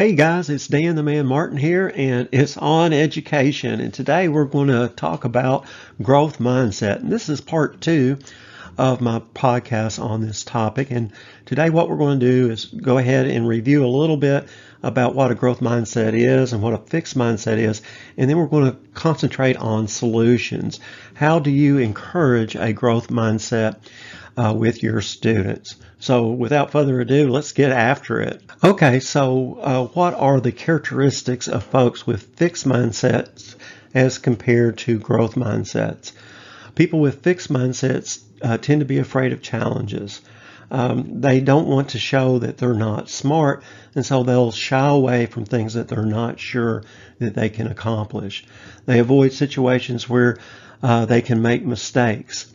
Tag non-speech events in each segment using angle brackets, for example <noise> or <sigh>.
Hey guys, it's Dan the Man Martin here, and it's on education. And today we're going to talk about growth mindset. And this is part two of my podcast on this topic. And today, what we're going to do is go ahead and review a little bit about what a growth mindset is and what a fixed mindset is. And then we're going to concentrate on solutions. How do you encourage a growth mindset? Uh, with your students. So without further ado, let's get after it. Okay, so uh, what are the characteristics of folks with fixed mindsets as compared to growth mindsets? People with fixed mindsets uh, tend to be afraid of challenges. Um, they don't want to show that they're not smart, and so they'll shy away from things that they're not sure that they can accomplish. They avoid situations where uh, they can make mistakes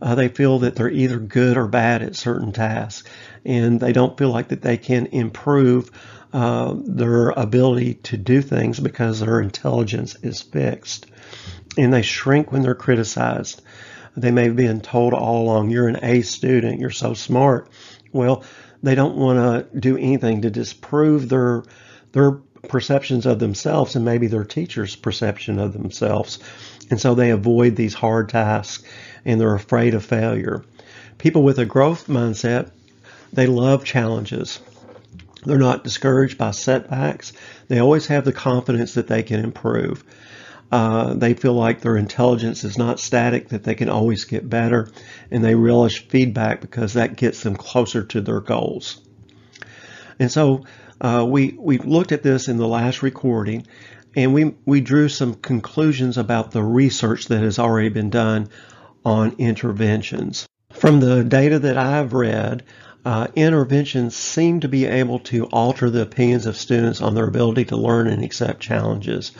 uh, they feel that they're either good or bad at certain tasks, and they don't feel like that they can improve uh, their ability to do things because their intelligence is fixed. And they shrink when they're criticized. They may have been told all along, you're an A student, you're so smart. Well, they don't want to do anything to disprove their their perceptions of themselves and maybe their teacher's perception of themselves. And so they avoid these hard tasks and they're afraid of failure. People with a growth mindset, they love challenges. They're not discouraged by setbacks. They always have the confidence that they can improve. Uh, they feel like their intelligence is not static, that they can always get better, and they relish feedback because that gets them closer to their goals. And so uh, we we looked at this in the last recording, and we we drew some conclusions about the research that has already been done on interventions. From the data that I've read, uh, interventions seem to be able to alter the opinions of students on their ability to learn and accept challenges.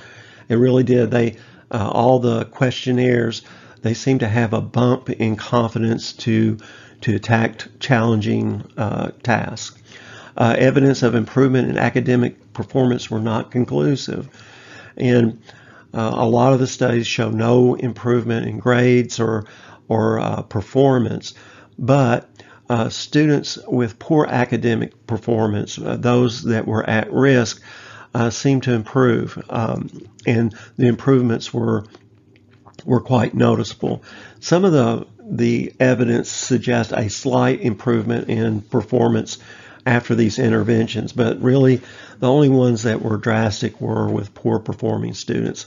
It really did. They uh, all the questionnaires they seem to have a bump in confidence to to attack challenging uh, tasks. Uh, evidence of improvement in academic performance were not conclusive, and uh, a lot of the studies show no improvement in grades or or uh, performance, but uh, students with poor academic performance, uh, those that were at risk, uh, seemed to improve, um, and the improvements were were quite noticeable. Some of the the evidence suggests a slight improvement in performance after these interventions, but really the only ones that were drastic were with poor performing students.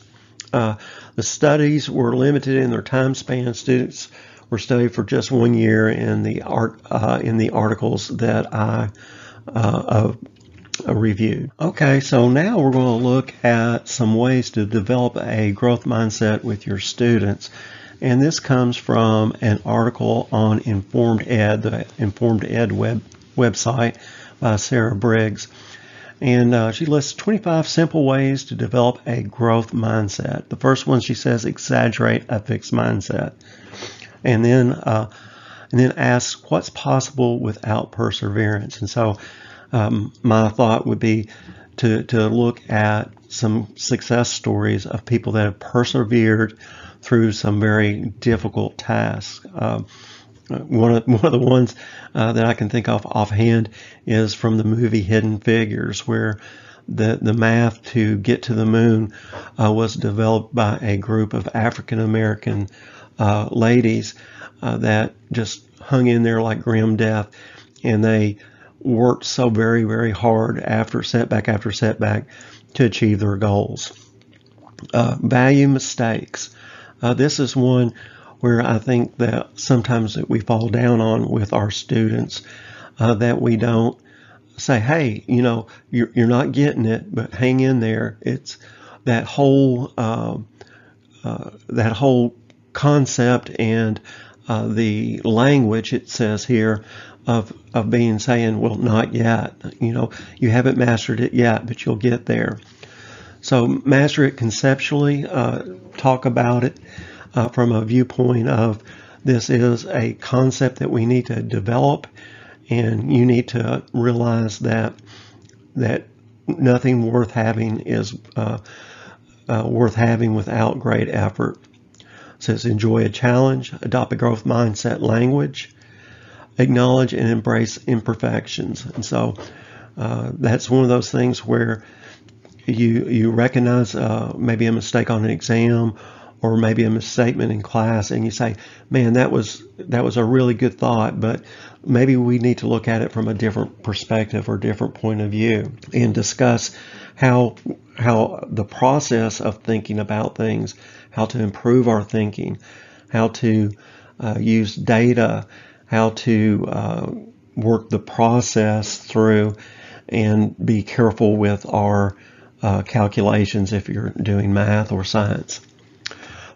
Uh, the studies were limited in their time span. Students were studied for just one year in the art uh, in the articles that I uh, uh, reviewed. Okay, so now we're going to look at some ways to develop a growth mindset with your students. And this comes from an article on Informed Ed, the Informed Ed web website by Sarah Briggs. And uh, she lists 25 simple ways to develop a growth mindset. The first one she says exaggerate a fixed mindset. And then uh, and then asks what's possible without perseverance. And so um, my thought would be to, to look at some success stories of people that have persevered through some very difficult tasks. Um, one of <laughs> one of the ones uh, that I can think of offhand is from the movie Hidden Figures, where the the math to get to the moon uh, was developed by a group of African American uh, ladies uh, that just hung in there like grim death, and they worked so very very hard after setback after setback to achieve their goals. Uh, value mistakes. Uh, this is one where I think that sometimes that we fall down on with our students uh, that we don't say, hey, you know, you're, you're not getting it, but hang in there. It's that whole uh, uh, that whole concept and uh, the language it says here of of being saying, well, not yet. You know, you haven't mastered it yet, but you'll get there. So master it conceptually. Uh, talk about it uh, from a viewpoint of this is a concept that we need to develop, and you need to realize that that nothing worth having is uh, uh, worth having without great effort. It says enjoy a challenge, adopt a growth mindset language, acknowledge and embrace imperfections. And so Uh, that's one of those things where you you recognize uh, maybe a mistake on an exam or maybe a misstatement in class and you say man that was that was a really good thought but maybe we need to look at it from a different perspective or different point of view and discuss how how the process of thinking about things how to improve our thinking how to uh, use data how to uh, work the process through and be careful with our uh, calculations if you're doing math or science.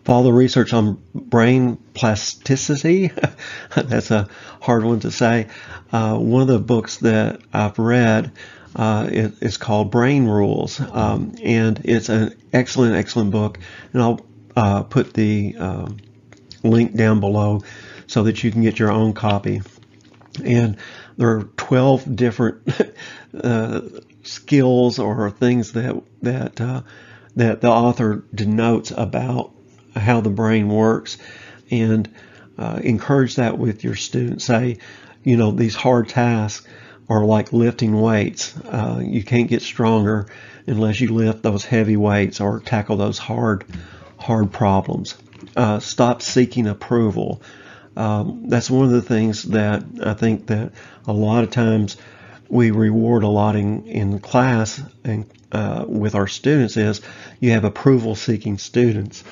Follow the research on brain plasticity. <laughs> That's a hard one to say. Uh, one of the books that I've read uh, is called Brain Rules, um, and it's an excellent, excellent book. And I'll uh, put the um, link down below so that you can get your own copy. And there are 12 different <laughs> uh, skills or things that that uh, that the author denotes about how the brain works, and uh, encourage that with your students. Say, you know, these hard tasks are like lifting weights. Uh, you can't get stronger unless you lift those heavy weights or tackle those hard hard problems. Uh, stop seeking approval. Um, that's one of the things that I think that a lot of times we reward a lot in, in class and uh, with our students is you have approval seeking students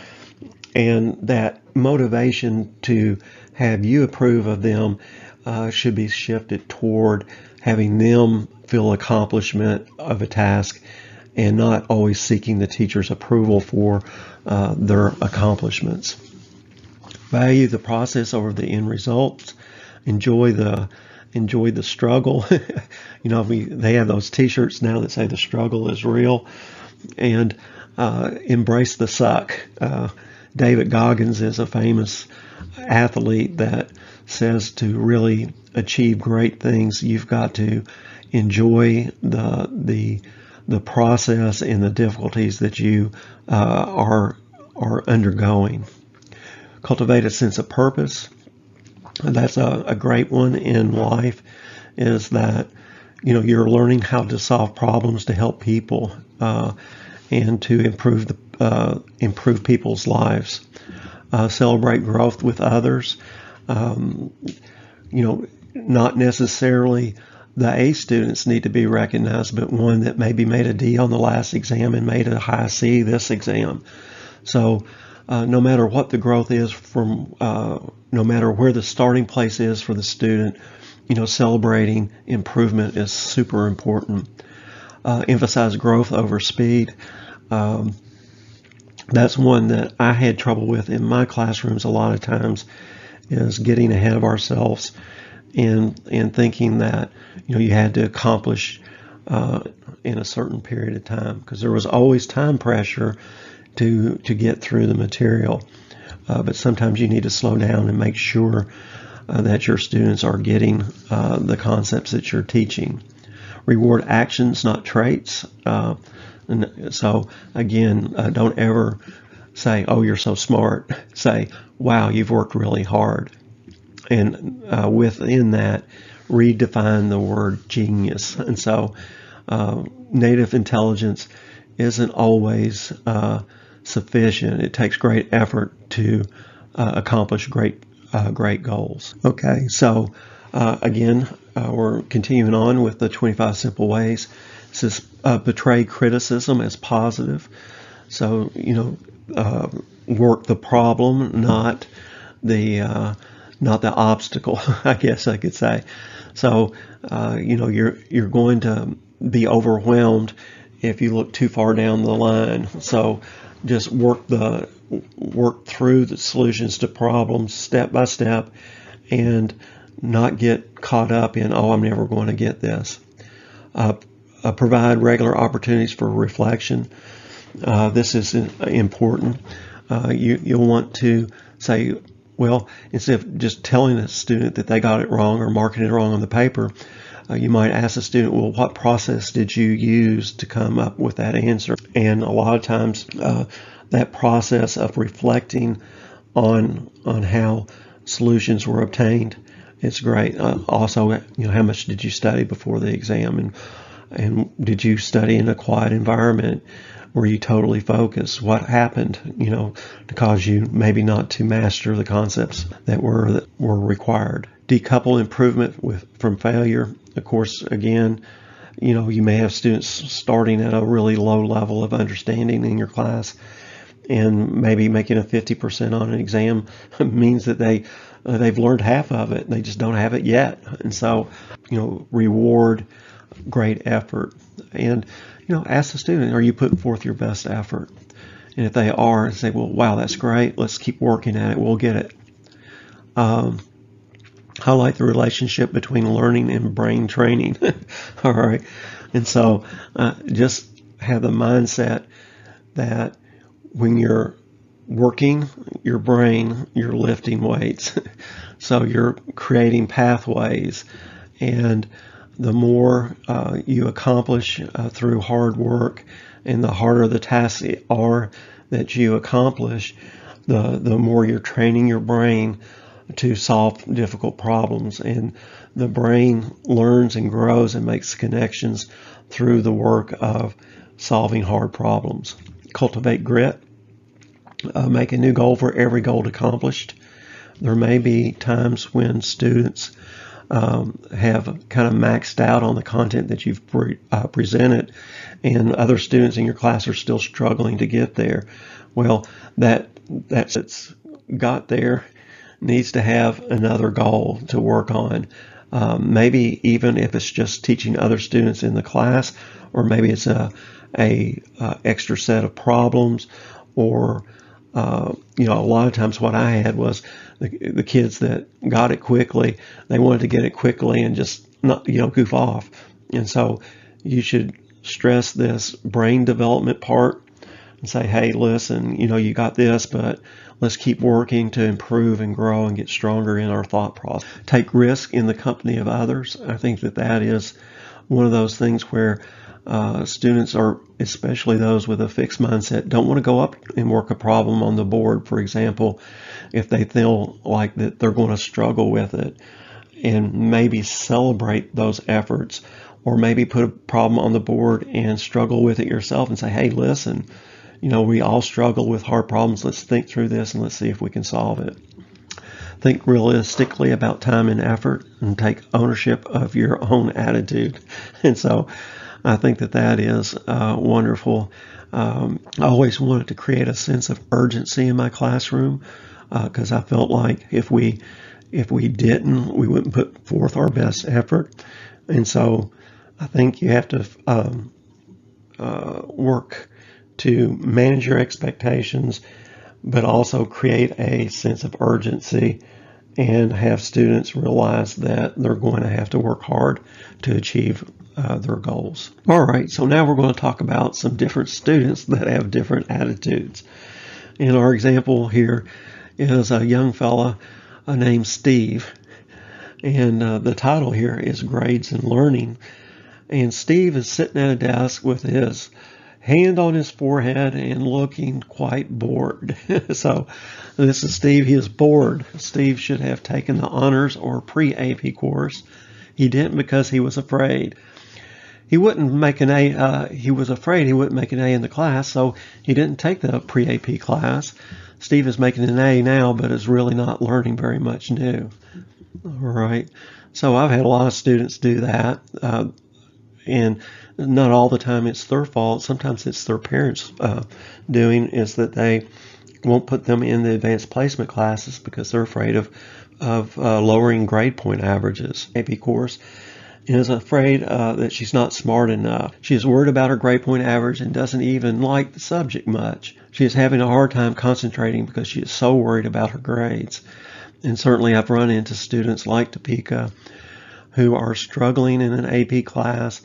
and that motivation to have you approve of them uh, should be shifted toward having them feel accomplishment of a task and not always seeking the teacher's approval for uh, their accomplishments. Value the process over the end results. Enjoy the enjoy the struggle. <laughs> you know, we, they have those T-shirts now that say the struggle is real, and uh, embrace the suck. Uh, David Goggins is a famous athlete that says to really achieve great things, you've got to enjoy the the the process and the difficulties that you uh, are are undergoing. Cultivate a sense of purpose that's a, a great one in life is that you know you're learning how to solve problems to help people uh, and to improve the uh, improve people's lives. Uh, celebrate growth with others. Um, you know, not necessarily the A students need to be recognized, but one that maybe made a D on the last exam and made a high C this exam. So uh, no matter what the growth is from, uh, no matter where the starting place is for the student, you know, celebrating improvement is super important. Uh, emphasize growth over speed. Um, that's one that I had trouble with in my classrooms a lot of times is getting ahead of ourselves and and thinking that you know you had to accomplish uh, in a certain period of time because there was always time pressure to to get through the material. Uh, but sometimes you need to slow down and make sure uh, that your students are getting uh, the concepts that you're teaching. Reward actions, not traits. Uh, and so again, uh, don't ever say, "Oh, you're so smart." Say, "Wow, you've worked really hard." And uh, within that, redefine the word genius. And so, native intelligence isn't always sufficient. It takes great effort to uh, accomplish great uh, great goals. Okay, so uh, again, uh, we're continuing on with the 25 simple ways. Uh, portray criticism as positive. So you know, uh, work the problem, not the not the obstacle. <laughs> I guess I could say. So you know, you're you're going to be overwhelmed if you look too far down the line. So just work the work through the solutions to problems step by step and not get caught up in oh I'm never going to get this. Uh, uh, provide regular opportunities for reflection. Uh, this is important. Uh, you you'll want to say well instead of just telling a student that they got it wrong or marking it wrong on the paper. Uh, you might ask the student, well, what process did you use to come up with that answer? And a lot of times, uh, that process of reflecting on on how solutions were obtained, it's great. Uh, also, you know, how much did you study before the exam, and And did you study in a quiet environment? Were you totally focused? What happened, you know, to cause you maybe not to master the concepts that were that were required? Decouple improvement with from failure. Of course, again, you know, you may have students starting at a really low level of understanding in your class and maybe making a 50% on an exam <laughs> means that they uh, they've learned half of it they just don't have it yet and so you know reward great effort. And you know ask the student are you putting forth your best effort? And if they are say well wow that's great. Let's keep working at it. We'll get it. Um, highlight the relationship between learning and brain training. <laughs> All right. And so uh, just have the mindset that when you're working your brain, you're lifting weights. <laughs> so you're creating pathways. And the more uh, you accomplish uh, through hard work and the harder the tasks are that you accomplish, the, the more you're training your brain to solve difficult problems. And the brain learns and grows and makes connections through the work of solving hard problems cultivate grit, uh, make a new goal for every goal accomplished. There may be times when students um, have kind of maxed out on the content that you've pre- uh, presented, and other students in your class are still struggling to get there. Well, that that's got there needs to have another goal to work on. Um, maybe even if it's just teaching other students in the class, or maybe it's a a uh, extra set of problems, or uh, you know, a lot of times what I had was the, the kids that got it quickly, they wanted to get it quickly and just not you know goof off, and so you should stress this brain development part and say, hey, listen, you know, you got this, but let's keep working to improve and grow and get stronger in our thought process. Take risk in the company of others. I think that that is one of those things where uh, students are, especially those with a fixed mindset, don't want to go up and work a problem on the board, for example, if they feel like that they're going to struggle with it and maybe celebrate those efforts or maybe put a problem on the board and struggle with it yourself and say, hey, listen, you know, we all struggle with hard problems. Let's think through this and let's see if we can solve it. Think realistically about time and effort and take ownership of your own attitude. <laughs> And so I think that that is uh, wonderful. Um, I always wanted to create a sense of urgency in my classroom because uh, I felt like if we if we didn't, we wouldn't put forth our best effort. And so I think you have to um, uh, work to manage your expectations, but also create a sense of urgency and have students realize that they're going to have to work hard to achieve uh, their goals. All right, so now we're going to talk about some different students <laughs> that have different attitudes. In our example here is a young fella uh, named Steve, and uh, the title here is Grades and Learning. And Steve is sitting at a desk with his hand on his forehead and looking quite bored. <laughs> so, this is Steve. He is bored. Steve should have taken the honors or pre AP course. He didn't because he was afraid. He wouldn't make an A. Uh, he was afraid he wouldn't make an A in the class, so he didn't take the pre AP class. Steve is making an A now, but is really not learning very much new. All right. So I've had a lot of students do that. Uh, and not all the time it's their fault. Sometimes it's their parents uh, doing is that they won't put them in the advanced placement classes because they're afraid of of uh, lowering grade point averages. AP course is afraid uh, that she's not smart enough. She is worried about her grade point average and doesn't even like the subject much. She is having a hard time concentrating because she is so worried about her grades. And certainly I've run into students like Topeka who are struggling in an AP class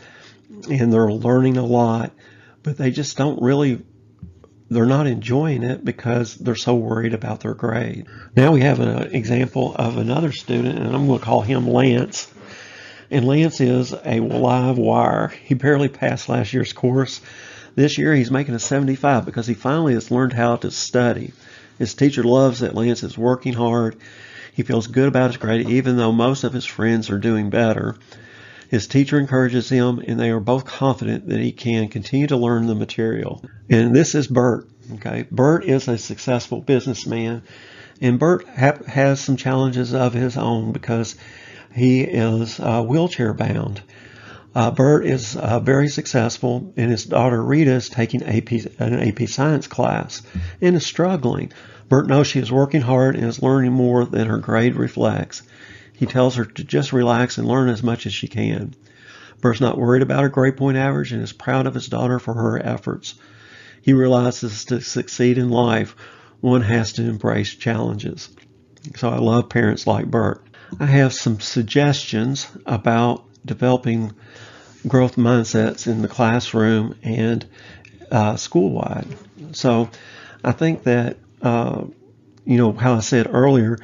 and they're learning a lot, but they just don't really they're not enjoying it because they're so worried about their grade. Now we have an example of another student, and I'm going to call him Lance. And Lance is a live wire. He barely passed last year's course. This year he's making a 75 because he finally has learned how to study. His teacher loves that Lance is working hard. He feels good about his grade, even though most of his friends are doing better. His teacher encourages him, and they are both confident that he can continue to learn the material. And this is Bert. Okay, Bert is a successful businessman, and Bert ha- has some challenges of his own because he is uh, wheelchair bound. Uh, Bert is uh, very successful, and his daughter Rita is taking AP, an AP Science class and is struggling. Bert knows she is working hard and is learning more than her grade reflects. He tells her to just relax and learn as much as she can. Bert's not worried about her grade point average and is proud of his daughter for her efforts. He realizes to succeed in life, one has to embrace challenges. So I love parents like Bert. I have some suggestions about developing growth mindsets in the classroom and uh, school wide. So I think that, uh, you know, how I said earlier,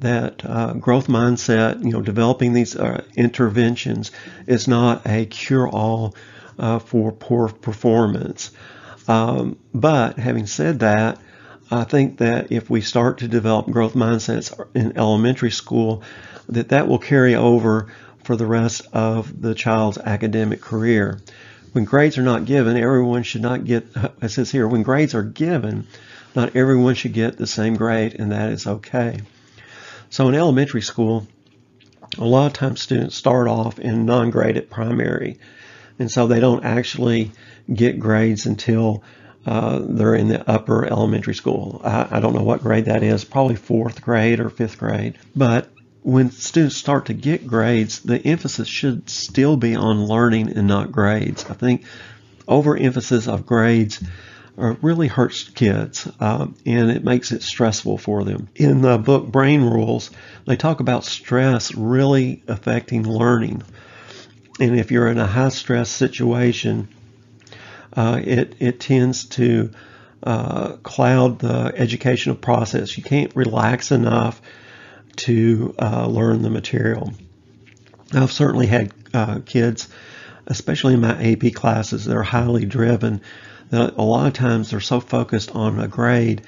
that uh, growth mindset, you know, developing these uh, interventions is not a cure all uh, for poor performance. Um, but having said that, I think that if we start to develop growth mindsets in elementary school, that that will carry over for the rest of the child's academic career. When grades are not given, everyone should not get, <laughs> it says here, when grades are given, not everyone should get the same grade, and that is okay. So in elementary school, a lot of times students start off in non-graded primary, and so they don't actually get grades until uh, they're in the upper elementary school. I, I, don't know what grade that is, probably fourth grade or fifth grade. But when students start to get grades, the emphasis should still be on learning and not grades. I think overemphasis of grades really hurts kids um, and it makes it stressful for them. In the book Brain Rules, they talk about stress really affecting learning. And if you're in a high stress situation, uh, it, it tends to uh, cloud the educational process. You can't relax enough to uh, learn the material. I've certainly had uh, kids, especially in my AP classes, that are highly driven. That a lot of times they're so focused on a grade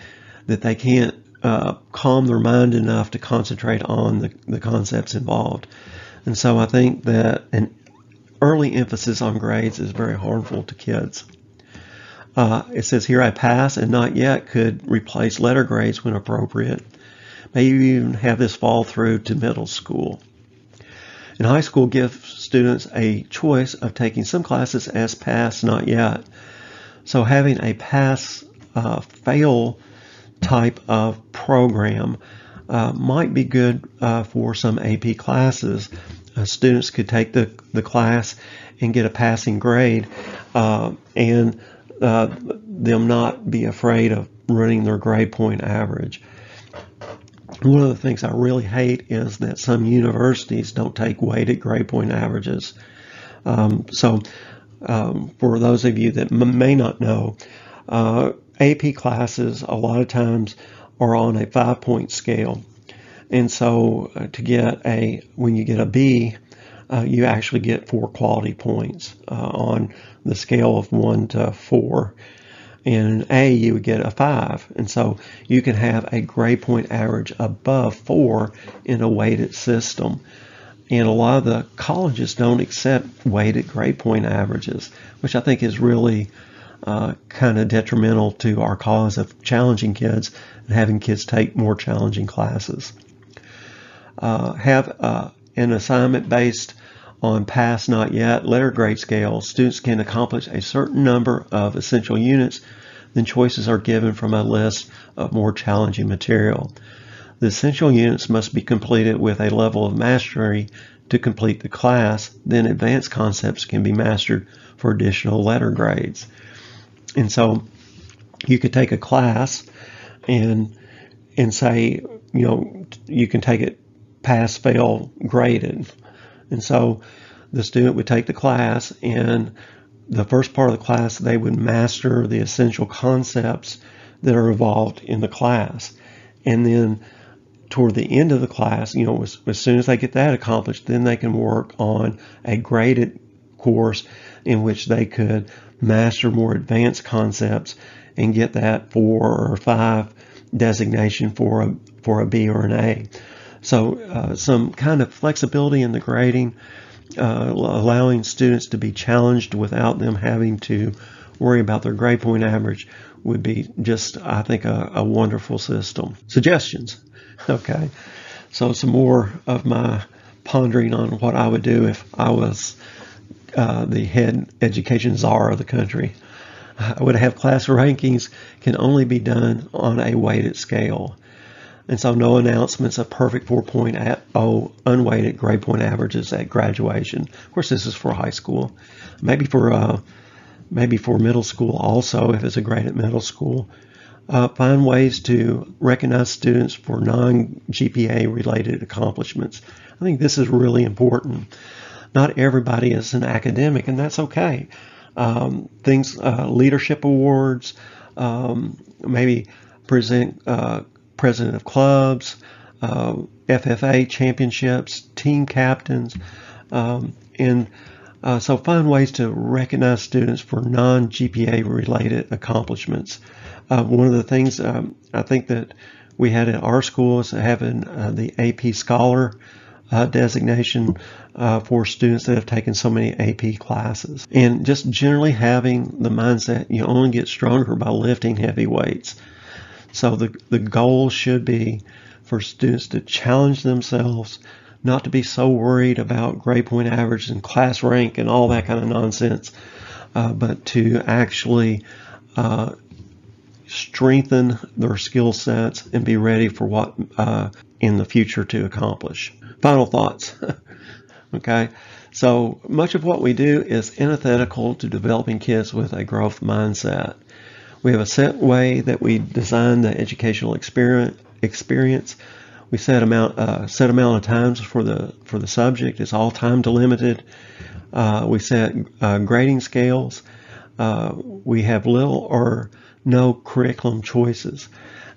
that they can't uh, calm their mind enough to concentrate on the, the concepts involved. And so I think that an early emphasis on grades is very harmful to kids. Uh, it says here, I pass and not yet could replace letter grades when appropriate. Maybe even have this fall through to middle school. In high school, give students a choice of taking some classes as pass, not yet. So having a pass uh, fail type of program uh, might be good uh, for some AP classes. Uh, students could take the, the class and get a passing grade uh, and uh, them not be afraid of running their grade point average. One of the things I really hate is that some universities don't take weighted grade point averages. Um, so, um, for those of you that may not know, uh, AP classes a lot of times are on a five point scale. And so, uh, to get a, when you get a B, uh, you actually get four quality points uh, on the scale of one to four. In A, you would get a five. And so you can have a grade point average above four in a weighted system. And a lot of the colleges don't accept weighted grade point averages, which I think is really uh, kind of detrimental to our cause of challenging kids and having kids take more challenging classes. Uh, have uh, an assignment based on pass not yet letter grade scale, students can accomplish a certain number of essential units, then choices are given from a list of more challenging material. The essential units must be completed with a level of mastery to complete the class, then advanced concepts can be mastered for additional letter grades. And so you could take a class and and say, you know, you can take it pass fail graded and so the student would take the class, and the first part of the class, they would master the essential concepts that are involved in the class. And then toward the end of the class, you know, as, as soon as they get that accomplished, then they can work on a graded course in which they could master more advanced concepts and get that four or five designation for a for a B or an A. So uh, some kind of flexibility in the grading uh, allowing students to be challenged without them having to worry about their grade point average would be just, I think, a, a wonderful system. Suggestions. Okay. So, some more of my pondering on what I would do if I was uh, the head education czar of the country. I would have class rankings can only be done on a weighted scale. And so no announcements of perfect 4.0 unweighted grade point averages at graduation. Of course, this is for high school. Maybe for uh, maybe for middle school also, if it's a grade at middle school. Uh, find ways to recognize students for non-GPA related accomplishments. I think this is really important. Not everybody is an academic, and that's okay. Um, things, uh, leadership awards, um, maybe present uh, president of clubs, uh, FFA championships, team captains, um, and uh, so find ways to recognize students for non-GPA related accomplishments. Uh, one of the things um, I think that we had at our school is having uh, the AP Scholar uh, designation uh, for students that have taken so many AP classes. And just generally having the mindset you only get stronger by lifting heavy weights. So the, the goal should be for students to challenge themselves, not to be so worried about grade point average and class rank and all that kind of nonsense, uh, but to actually uh, strengthen their skill sets and be ready for what uh, in the future to accomplish. Final thoughts. <laughs> okay, so much of what we do is antithetical to developing kids with a growth mindset. We have a set way that we design the educational experience. We set amount uh, set amount of times for the for the subject. It's all time delimited. Uh, we set uh, grading scales. Uh, we have little or no curriculum choices,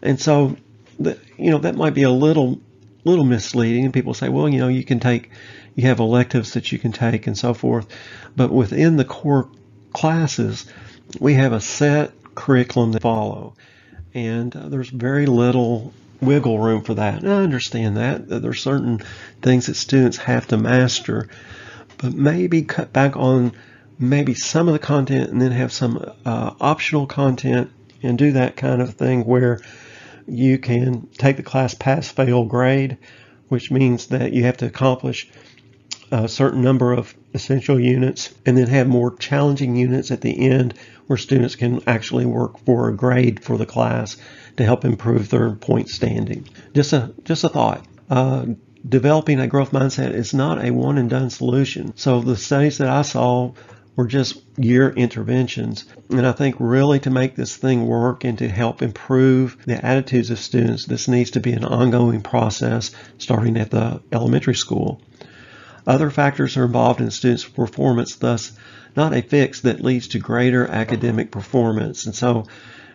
and so the, you know that might be a little little misleading. And people say, well, you know, you can take, you have electives that you can take and so forth. But within the core classes, we have a set curriculum to follow. And uh, there's very little wiggle room for that. And I understand that. that there's certain things that students have to master. But maybe cut back on maybe some of the content and then have some uh, optional content and do that kind of thing where you can take the class pass fail grade, which means that you have to accomplish a certain number of essential units and then have more challenging units at the end where students can actually work for a grade for the class to help improve their point standing. Just a just a thought. Uh, developing a growth mindset is not a one and done solution. So the studies that I saw were just year interventions. And I think really to make this thing work and to help improve the attitudes of students, this needs to be an ongoing process starting at the elementary school. Other factors are involved in students' performance, thus not a fix that leads to greater academic performance. And so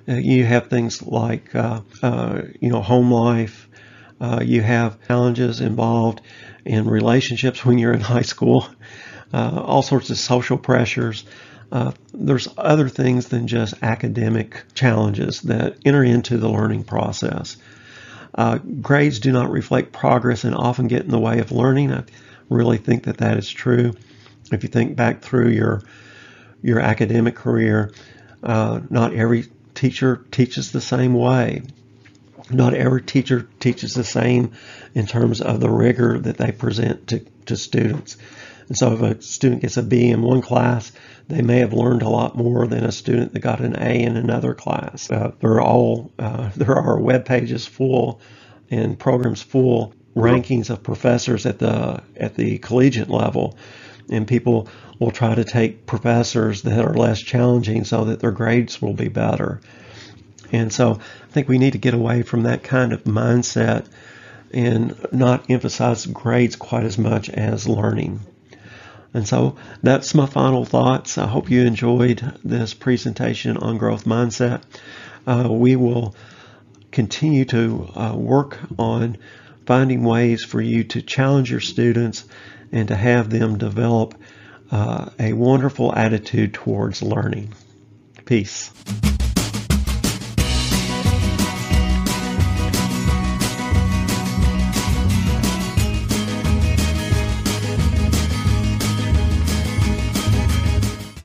uh, you have things like, uh, uh, you know, home life. Uh, you have challenges involved in relationships <laughs> when you're in high school uh, all sorts of social pressures. Uh, there's other things than just academic challenges that enter into the learning process. Grades do not reflect progress and often get in the way of learning. I really think that that is true. If you think back through your your academic career, uh, not every teacher teaches the same way. Not every teacher teaches the same in terms of the rigor that they present to, to students. And so if a student gets a B in one class, they may have learned a lot more than a student that got an A in another class. Uh, there are all uh, <laughs> there are web pages full and programs full rankings of professors at the at the collegiate level, and people will try to take professors that are less challenging so that their grades will be better. And so I think we need to get away from that kind of mindset and not emphasize grades quite as much as learning. And so that's my final thoughts. I hope you enjoyed this presentation on growth mindset. Uh, we will continue to uh, work on finding ways for you to challenge your students and to have them develop uh, a wonderful attitude towards learning. Peace.